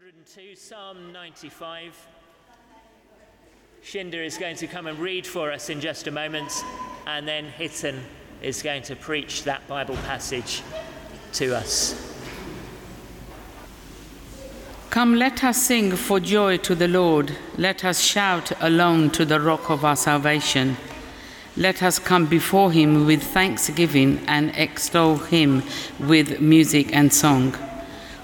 102, Psalm 95. Shinda is going to come and read for us in just a moment, and then Hiten is going to preach that Bible passage to us. Come, let us sing for joy to the Lord. Let us shout alone to the rock of our salvation. Let us come before him with thanksgiving and extol him with music and song.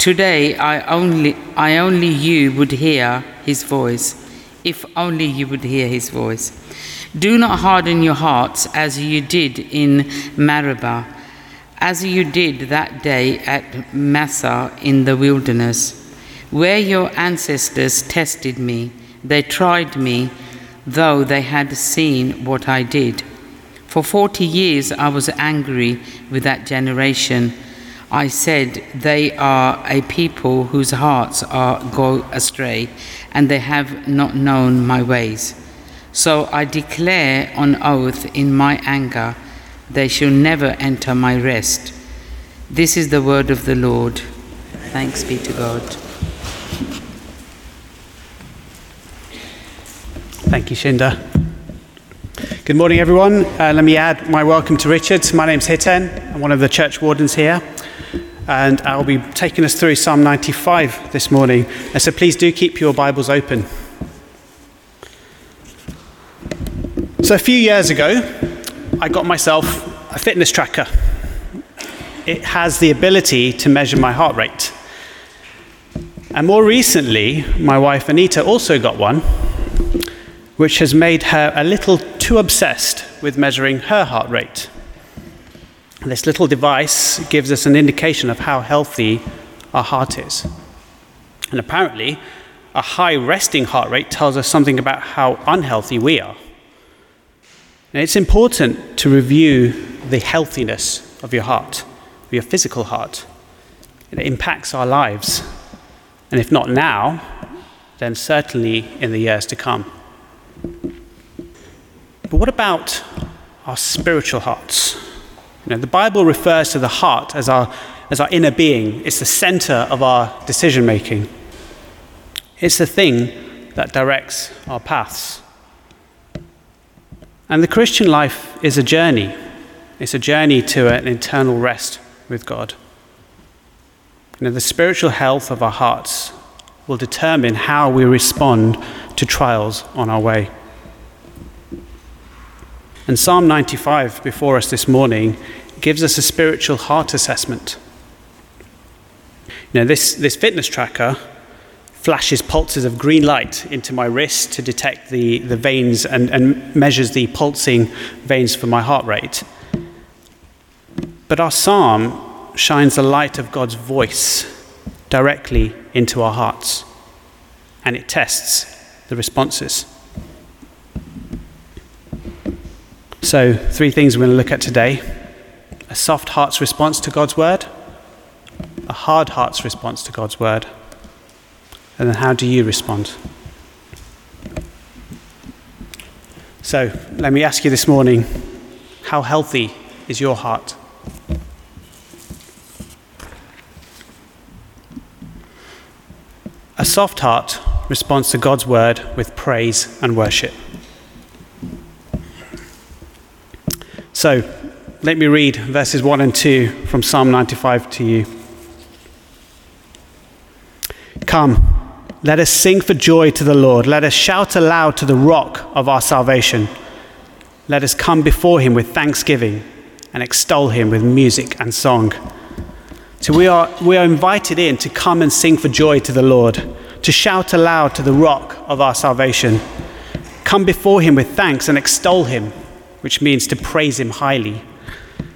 Today, I only, I only you would hear his voice, if only you would hear his voice. Do not harden your hearts as you did in Meribah, as you did that day at Massah in the wilderness, where your ancestors tested me. They tried me, though they had seen what I did. For forty years I was angry with that generation. I said, They are a people whose hearts are go astray, and they have not known my ways. So I declare on oath in my anger, they shall never enter my rest. This is the word of the Lord. Thanks be to God. Thank you, Shinda. Good morning, everyone. Uh, let me add my welcome to Richard. My name's Hiten. I'm one of the church wardens here and I'll be taking us through Psalm 95 this morning. And so please do keep your Bibles open. So, a few years ago, I got myself a fitness tracker. It has the ability to measure my heart rate. And more recently, my wife Anita also got one, which has made her a little too obsessed with measuring her heart rate. This little device gives us an indication of how healthy our heart is. And apparently, a high resting heart rate tells us something about how unhealthy we are. And it's important to review the healthiness of your heart, of your physical heart. It impacts our lives. And if not now, then certainly in the years to come. But what about our spiritual hearts? You know, the Bible refers to the heart as our, as our inner being, it's the center of our decision making. It's the thing that directs our paths. And the Christian life is a journey. It's a journey to an eternal rest with God. You know, the spiritual health of our hearts will determine how we respond to trials on our way. And Psalm 95 before us this morning gives us a spiritual heart assessment. Know, this, this fitness tracker flashes pulses of green light into my wrist to detect the, the veins and, and measures the pulsing veins for my heart rate. But our psalm shines the light of God's voice directly into our hearts, and it tests the responses. So, three things we're going to look at today a soft heart's response to God's word, a hard heart's response to God's word, and then how do you respond? So, let me ask you this morning how healthy is your heart? A soft heart responds to God's word with praise and worship. So, let me read verses 1 and 2 from Psalm 95 to you. Come, let us sing for joy to the Lord. Let us shout aloud to the rock of our salvation. Let us come before him with thanksgiving and extol him with music and song. So we are, we are invited in to come and sing for joy to the Lord, to shout aloud to the rock of our salvation. Come before him with thanks and extol him, which means to praise him highly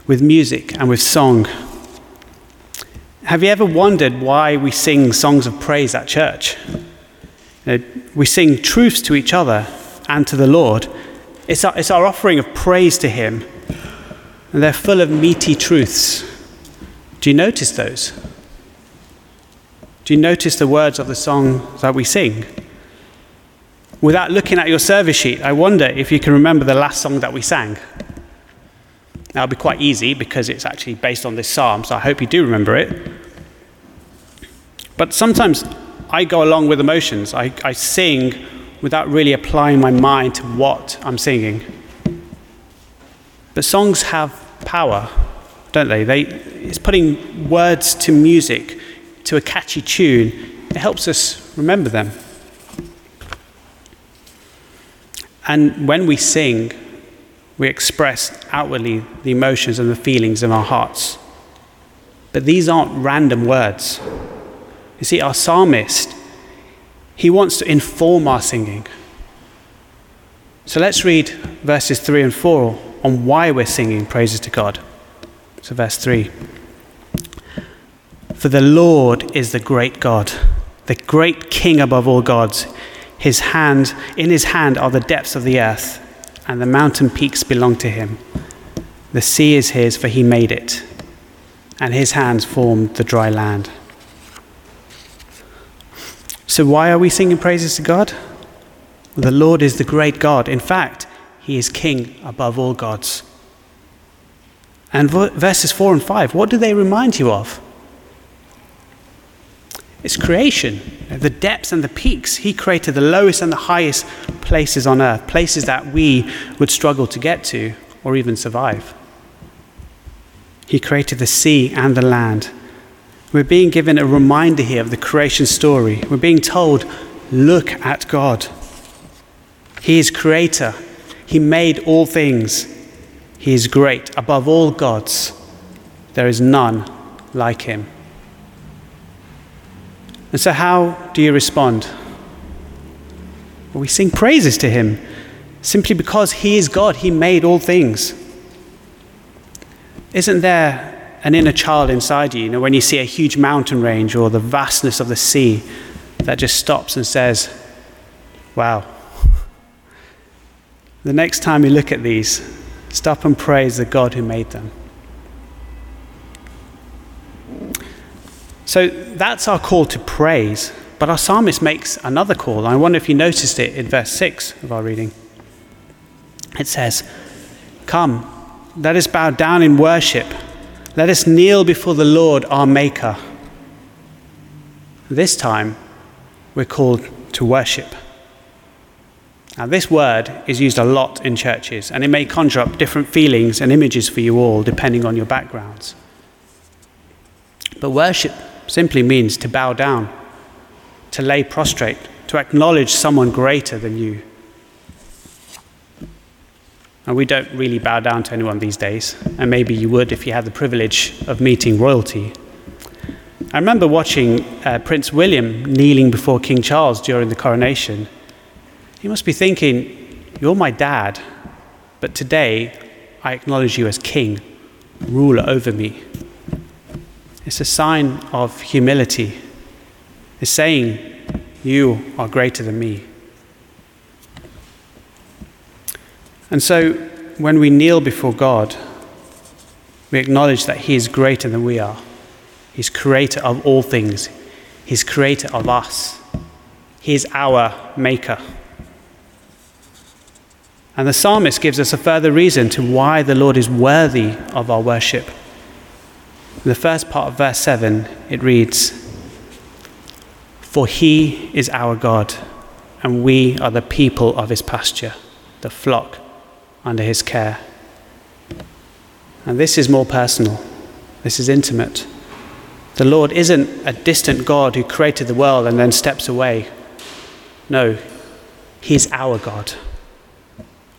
with music and with song. Have you ever wondered why we sing songs of praise at church? You know, we sing truths to each other and to the Lord. It's our, it's our offering of praise to Him, and they're full of meaty truths. Do you notice those? Do you notice the words of the song that we sing? Without looking at your service sheet, I wonder if you can remember the last song that we sang. That'll be quite easy because it's actually based on this psalm, so I hope you do remember it. But sometimes I go along with emotions. I, I sing without really applying my mind to what I'm singing. But songs have power, don't they? they it's putting words to music, to a catchy tune. It helps us remember them. And when we sing, we express outwardly the emotions and the feelings in our hearts. But these aren't random words. You see, our psalmist, he wants to inform our singing. So let's read verses 3 and 4 on why we're singing praises to God. So, verse 3 For the Lord is the great God, the great King above all gods. His hand, in his hand are the depths of the earth, and the mountain peaks belong to him. The sea is his, for he made it, and his hands formed the dry land. So, why are we singing praises to God? The Lord is the great God. In fact, he is king above all gods. And verses 4 and 5, what do they remind you of? It's creation, the depths and the peaks. He created the lowest and the highest places on earth, places that we would struggle to get to or even survive. He created the sea and the land. We're being given a reminder here of the creation story. We're being told, look at God. He is creator, He made all things. He is great above all gods. There is none like Him. And so, how do you respond? Well, we sing praises to him simply because he is God, he made all things. Isn't there an inner child inside you, you know, when you see a huge mountain range or the vastness of the sea that just stops and says, Wow. The next time you look at these, stop and praise the God who made them. So that's our call to praise. But our psalmist makes another call. I wonder if you noticed it in verse 6 of our reading. It says, Come, let us bow down in worship. Let us kneel before the Lord our Maker. This time, we're called to worship. Now, this word is used a lot in churches, and it may conjure up different feelings and images for you all, depending on your backgrounds. But worship simply means to bow down, to lay prostrate, to acknowledge someone greater than you. And we don't really bow down to anyone these days, and maybe you would if you had the privilege of meeting royalty. I remember watching uh, Prince William kneeling before King Charles during the coronation. He must be thinking, You're my dad, but today I acknowledge you as king, ruler over me. It's a sign of humility. It's saying, You are greater than me. And so, when we kneel before God, we acknowledge that He is greater than we are. He's creator of all things, He's creator of us. He is our maker. And the psalmist gives us a further reason to why the Lord is worthy of our worship. In the first part of verse 7, it reads, For he is our God, and we are the people of his pasture, the flock under his care. And this is more personal, this is intimate. The Lord isn't a distant God who created the world and then steps away. No, he's our God.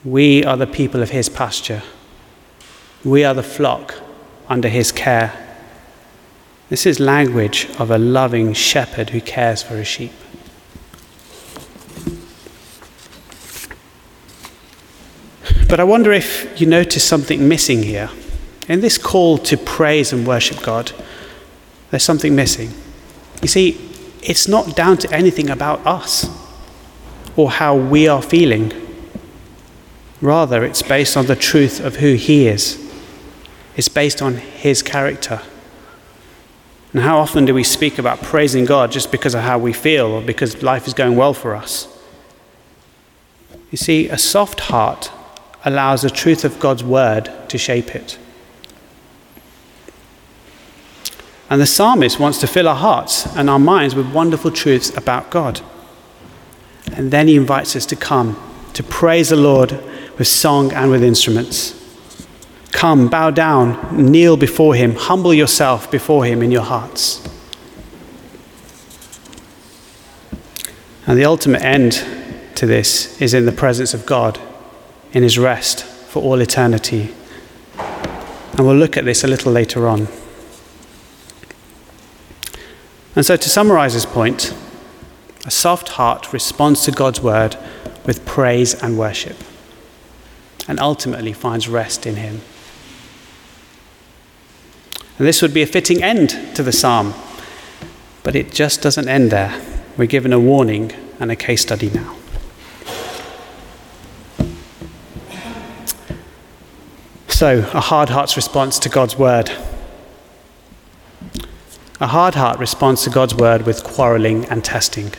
We are the people of his pasture. We are the flock under his care. This is language of a loving shepherd who cares for his sheep. But I wonder if you notice something missing here. In this call to praise and worship God, there's something missing. You see, it's not down to anything about us or how we are feeling. Rather, it's based on the truth of who He is, it's based on His character. And how often do we speak about praising God just because of how we feel or because life is going well for us? You see, a soft heart allows the truth of God's word to shape it. And the psalmist wants to fill our hearts and our minds with wonderful truths about God. And then he invites us to come to praise the Lord with song and with instruments. Come, bow down, kneel before him, humble yourself before him in your hearts. And the ultimate end to this is in the presence of God, in his rest for all eternity. And we'll look at this a little later on. And so, to summarize this point, a soft heart responds to God's word with praise and worship, and ultimately finds rest in Him. And this would be a fitting end to the psalm, but it just doesn't end there. We're given a warning and a case study now. So, a hard heart's response to God's word. A hard heart responds to God's word with quarreling and testing,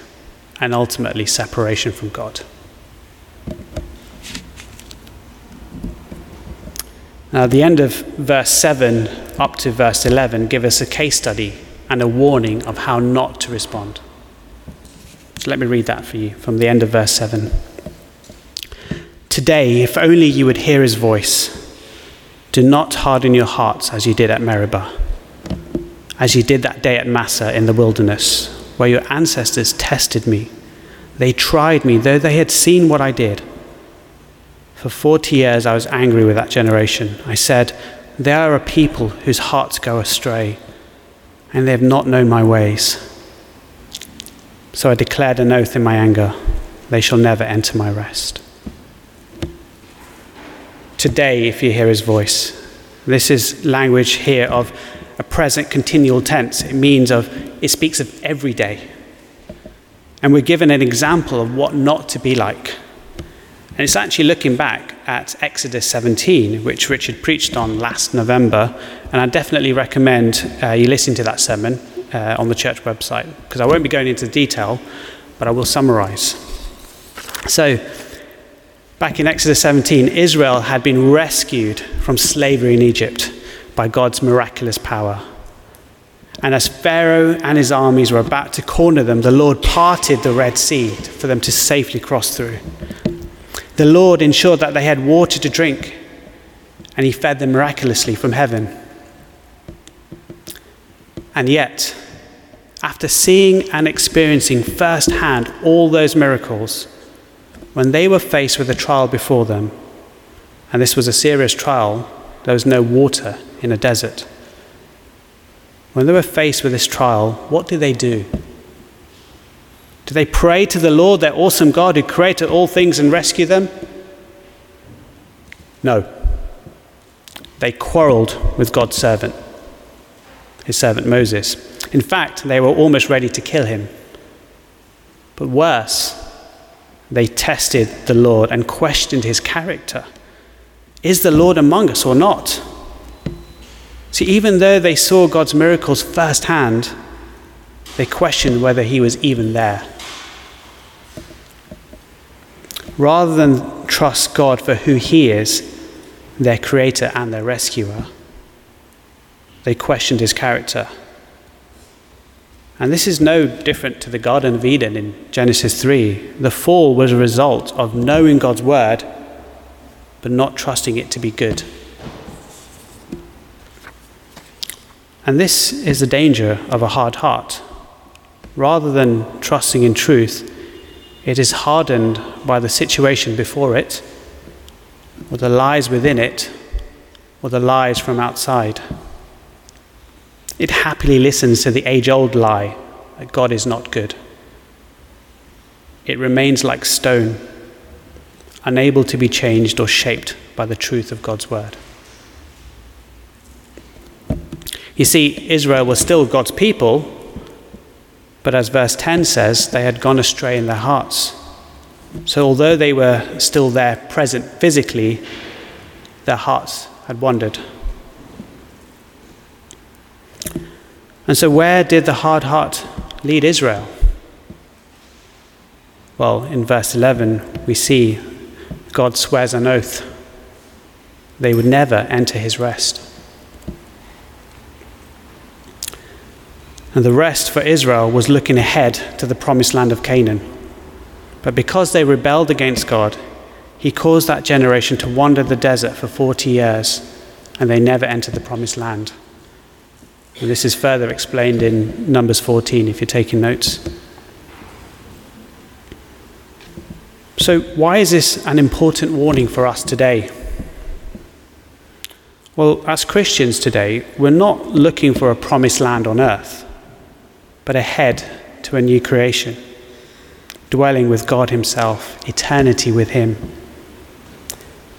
and ultimately separation from God. Now, the end of verse 7 up to verse 11 give us a case study and a warning of how not to respond. So let me read that for you from the end of verse 7. Today, if only you would hear his voice, do not harden your hearts as you did at Meribah as you did that day at Massah in the wilderness, where your ancestors tested me. They tried me, though they had seen what I did. For 40 years I was angry with that generation. I said, They are a people whose hearts go astray, and they have not known my ways. So I declared an oath in my anger they shall never enter my rest. Today, if you hear his voice, this is language here of a present continual tense. It means of, it speaks of every day. And we're given an example of what not to be like. And it's actually looking back at Exodus 17, which Richard preached on last November. And I definitely recommend uh, you listen to that sermon uh, on the church website, because I won't be going into detail, but I will summarize. So, back in Exodus 17, Israel had been rescued from slavery in Egypt by God's miraculous power. And as Pharaoh and his armies were about to corner them, the Lord parted the Red Sea for them to safely cross through. The Lord ensured that they had water to drink, and he fed them miraculously from heaven. And yet, after seeing and experiencing firsthand all those miracles, when they were faced with a trial before them, and this was a serious trial, there was no water in a desert. When they were faced with this trial, what did they do? Did they pray to the Lord, their awesome God who created all things, and rescue them? No. They quarreled with God's servant, his servant Moses. In fact, they were almost ready to kill him. But worse, they tested the Lord and questioned his character. Is the Lord among us or not? See, even though they saw God's miracles firsthand, they questioned whether he was even there. Rather than trust God for who he is, their creator and their rescuer, they questioned his character. And this is no different to the Garden of Eden in Genesis 3. The fall was a result of knowing God's word but not trusting it to be good. And this is the danger of a hard heart. Rather than trusting in truth, it is hardened by the situation before it, or the lies within it, or the lies from outside. It happily listens to the age old lie that God is not good. It remains like stone unable to be changed or shaped by the truth of God's word. You see, Israel was still God's people, but as verse 10 says, they had gone astray in their hearts. So, although they were still there present physically, their hearts had wandered. And so, where did the hard heart lead Israel? Well, in verse 11, we see God swears an oath they would never enter his rest. And the rest for Israel was looking ahead to the promised land of Canaan. But because they rebelled against God, he caused that generation to wander the desert for 40 years, and they never entered the promised land. And this is further explained in Numbers 14 if you're taking notes. So, why is this an important warning for us today? Well, as Christians today, we're not looking for a promised land on earth, but ahead to a new creation, dwelling with God Himself, eternity with Him.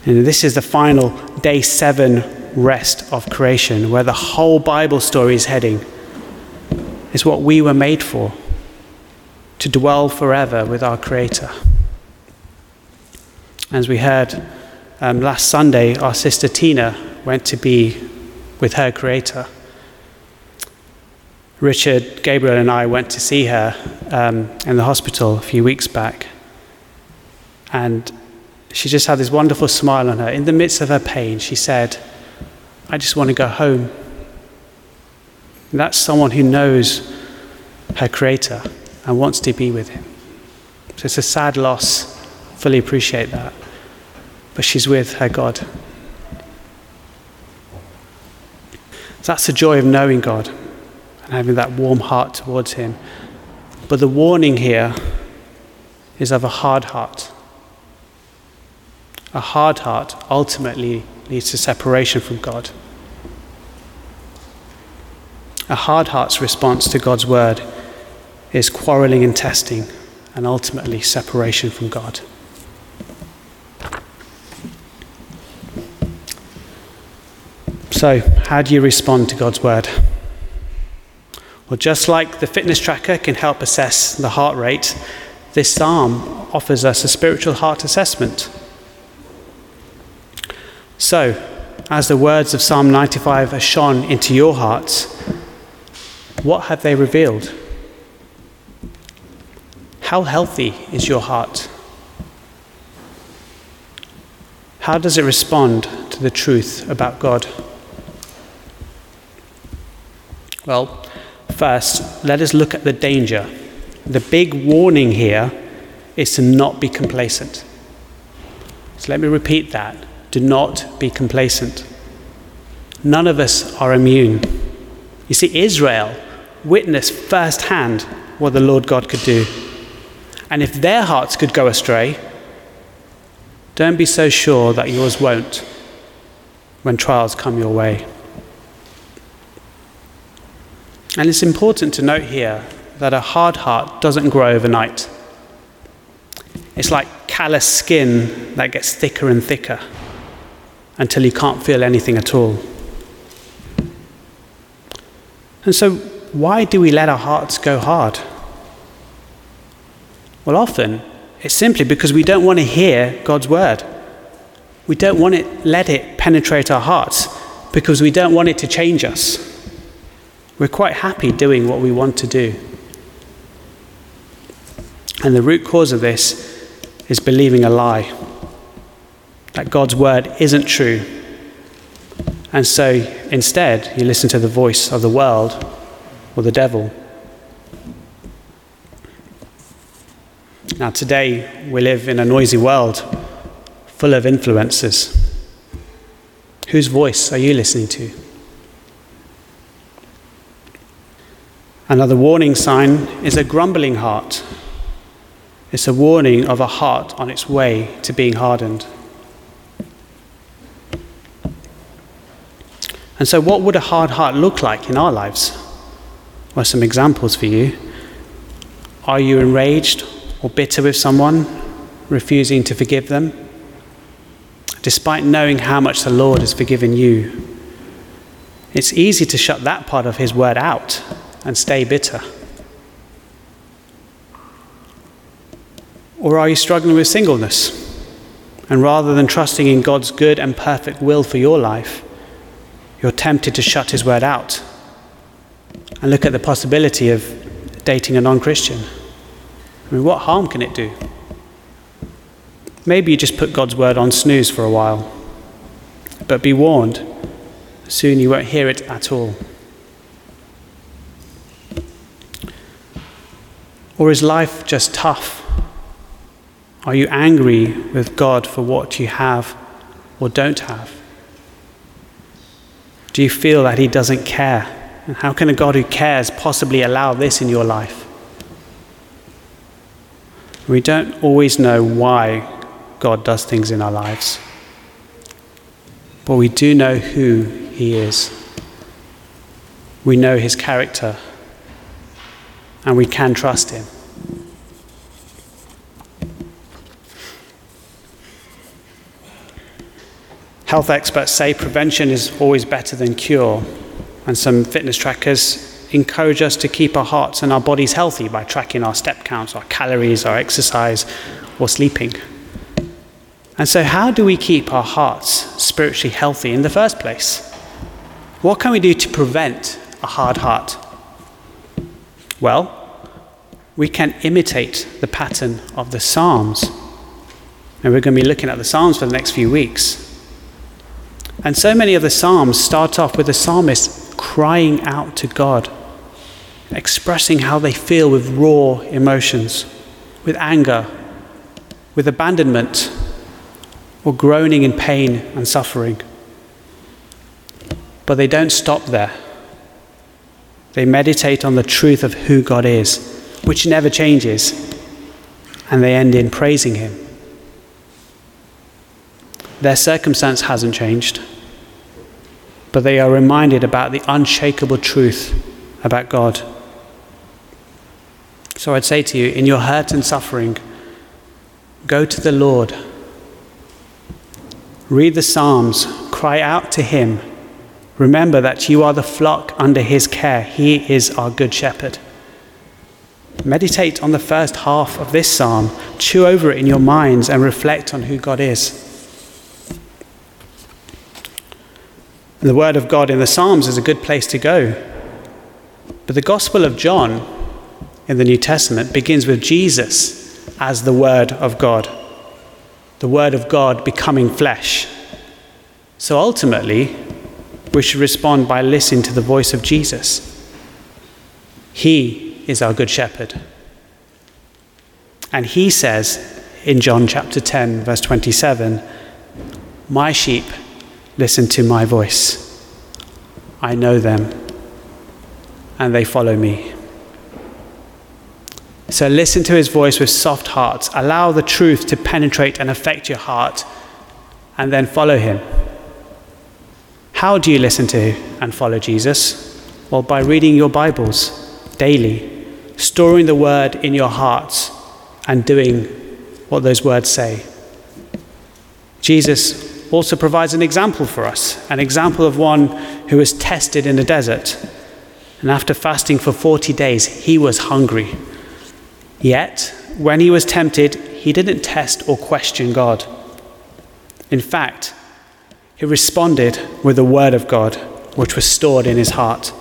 And this is the final day seven rest of creation, where the whole Bible story is heading. Is what we were made for to dwell forever with our Creator. As we heard um, last Sunday, our sister Tina went to be with her Creator. Richard, Gabriel, and I went to see her um, in the hospital a few weeks back. And she just had this wonderful smile on her. In the midst of her pain, she said, I just want to go home. And that's someone who knows her Creator and wants to be with Him. So it's a sad loss. Fully appreciate that. But she's with her God. So that's the joy of knowing God and having that warm heart towards Him. But the warning here is of a hard heart. A hard heart ultimately leads to separation from God. A hard heart's response to God's word is quarreling and testing, and ultimately separation from God. So, how do you respond to God's word? Well, just like the fitness tracker can help assess the heart rate, this psalm offers us a spiritual heart assessment. So, as the words of Psalm 95 have shone into your hearts, what have they revealed? How healthy is your heart? How does it respond to the truth about God? Well, first, let us look at the danger. The big warning here is to not be complacent. So let me repeat that. Do not be complacent. None of us are immune. You see, Israel witnessed firsthand what the Lord God could do. And if their hearts could go astray, don't be so sure that yours won't when trials come your way. And it's important to note here that a hard heart doesn't grow overnight. It's like callous skin that gets thicker and thicker until you can't feel anything at all. And so, why do we let our hearts go hard? Well, often it's simply because we don't want to hear God's word. We don't want it, let it penetrate our hearts because we don't want it to change us. We're quite happy doing what we want to do. And the root cause of this is believing a lie that God's word isn't true. And so instead, you listen to the voice of the world or the devil. Now, today, we live in a noisy world full of influences. Whose voice are you listening to? Another warning sign is a grumbling heart. It's a warning of a heart on its way to being hardened. And so, what would a hard heart look like in our lives? Well, some examples for you. Are you enraged or bitter with someone, refusing to forgive them? Despite knowing how much the Lord has forgiven you. It's easy to shut that part of His word out and stay bitter. Or are you struggling with singleness? And rather than trusting in God's good and perfect will for your life, you're tempted to shut His word out and look at the possibility of dating a non Christian. I mean, what harm can it do? Maybe you just put God's word on snooze for a while. But be warned, soon you won't hear it at all. Or is life just tough? Are you angry with God for what you have or don't have? Do you feel that He doesn't care? And how can a God who cares possibly allow this in your life? We don't always know why God does things in our lives, but we do know who He is. We know His character, and we can trust Him. Health experts say prevention is always better than cure, and some fitness trackers encourage us to keep our hearts and our bodies healthy by tracking our step counts, our calories, our exercise, or sleeping. And so, how do we keep our hearts spiritually healthy in the first place? What can we do to prevent a hard heart? Well, we can imitate the pattern of the Psalms. And we're going to be looking at the Psalms for the next few weeks. And so many of the Psalms start off with the psalmist crying out to God, expressing how they feel with raw emotions, with anger, with abandonment, or groaning in pain and suffering. But they don't stop there. They meditate on the truth of who God is, which never changes, and they end in praising Him. Their circumstance hasn't changed, but they are reminded about the unshakable truth about God. So I'd say to you, in your hurt and suffering, go to the Lord. Read the Psalms, cry out to Him. Remember that you are the flock under His care. He is our good shepherd. Meditate on the first half of this psalm, chew over it in your minds, and reflect on who God is. The Word of God in the Psalms is a good place to go. But the Gospel of John in the New Testament begins with Jesus as the Word of God, the Word of God becoming flesh. So ultimately, we should respond by listening to the voice of Jesus. He is our Good Shepherd. And he says in John chapter 10, verse 27, My sheep listen to my voice. I know them, and they follow me. So listen to his voice with soft hearts. Allow the truth to penetrate and affect your heart, and then follow him. How do you listen to and follow Jesus? Well, by reading your Bibles daily, storing the word in your hearts, and doing what those words say. Jesus also provides an example for us an example of one who was tested in the desert. And after fasting for 40 days, he was hungry. Yet, when he was tempted, he didn't test or question God. In fact, he responded with the word of God, which was stored in his heart.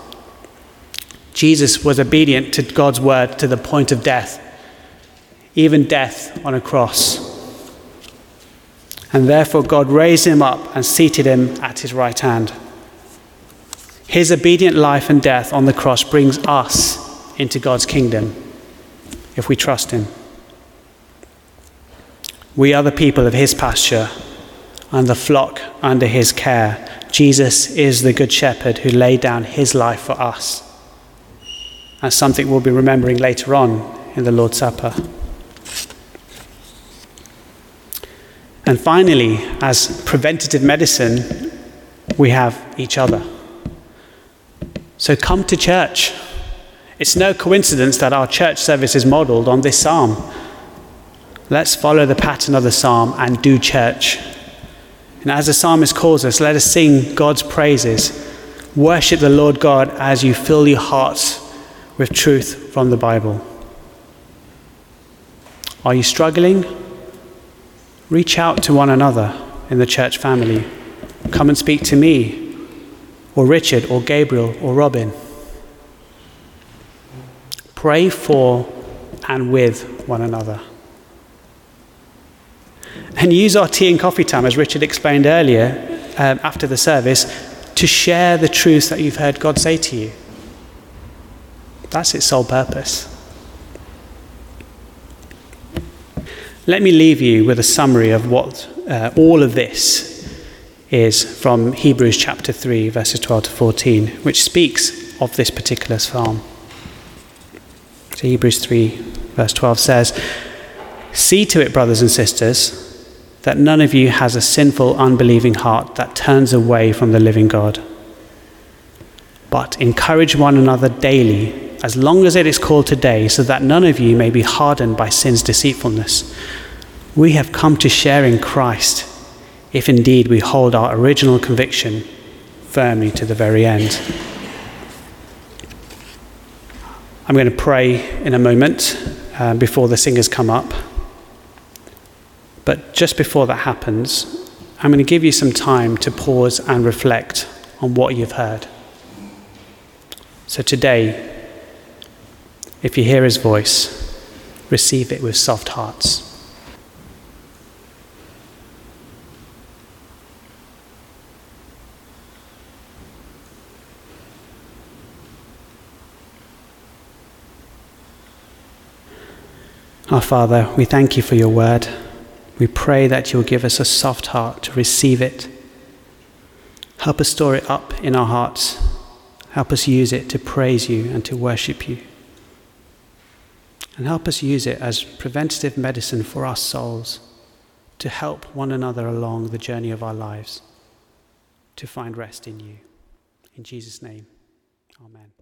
Jesus was obedient to God's word to the point of death, even death on a cross. And therefore, God raised him up and seated him at his right hand. His obedient life and death on the cross brings us into God's kingdom if we trust him. We are the people of his pasture and the flock under his care. Jesus is the good shepherd who laid down his life for us. That's something we'll be remembering later on in the Lord's Supper. And finally, as preventative medicine, we have each other. So come to church. It's no coincidence that our church service is modeled on this psalm. Let's follow the pattern of the psalm and do church. And as the psalmist calls us, let us sing God's praises. Worship the Lord God as you fill your hearts with truth from the Bible. Are you struggling? Reach out to one another in the church family. Come and speak to me, or Richard, or Gabriel, or Robin. Pray for and with one another. And use our tea and coffee time, as Richard explained earlier um, after the service, to share the truths that you've heard God say to you. That's its sole purpose. Let me leave you with a summary of what uh, all of this is from Hebrews chapter 3, verses 12 to 14, which speaks of this particular psalm. So Hebrews 3, verse 12 says, See to it, brothers and sisters, that none of you has a sinful, unbelieving heart that turns away from the living God. But encourage one another daily, as long as it is called today, so that none of you may be hardened by sin's deceitfulness. We have come to share in Christ, if indeed we hold our original conviction firmly to the very end. I'm going to pray in a moment uh, before the singers come up. But just before that happens, I'm going to give you some time to pause and reflect on what you've heard. So today, if you hear his voice, receive it with soft hearts. Our Father, we thank you for your word. We pray that you'll give us a soft heart to receive it. Help us store it up in our hearts. Help us use it to praise you and to worship you. And help us use it as preventative medicine for our souls to help one another along the journey of our lives to find rest in you. In Jesus' name, amen.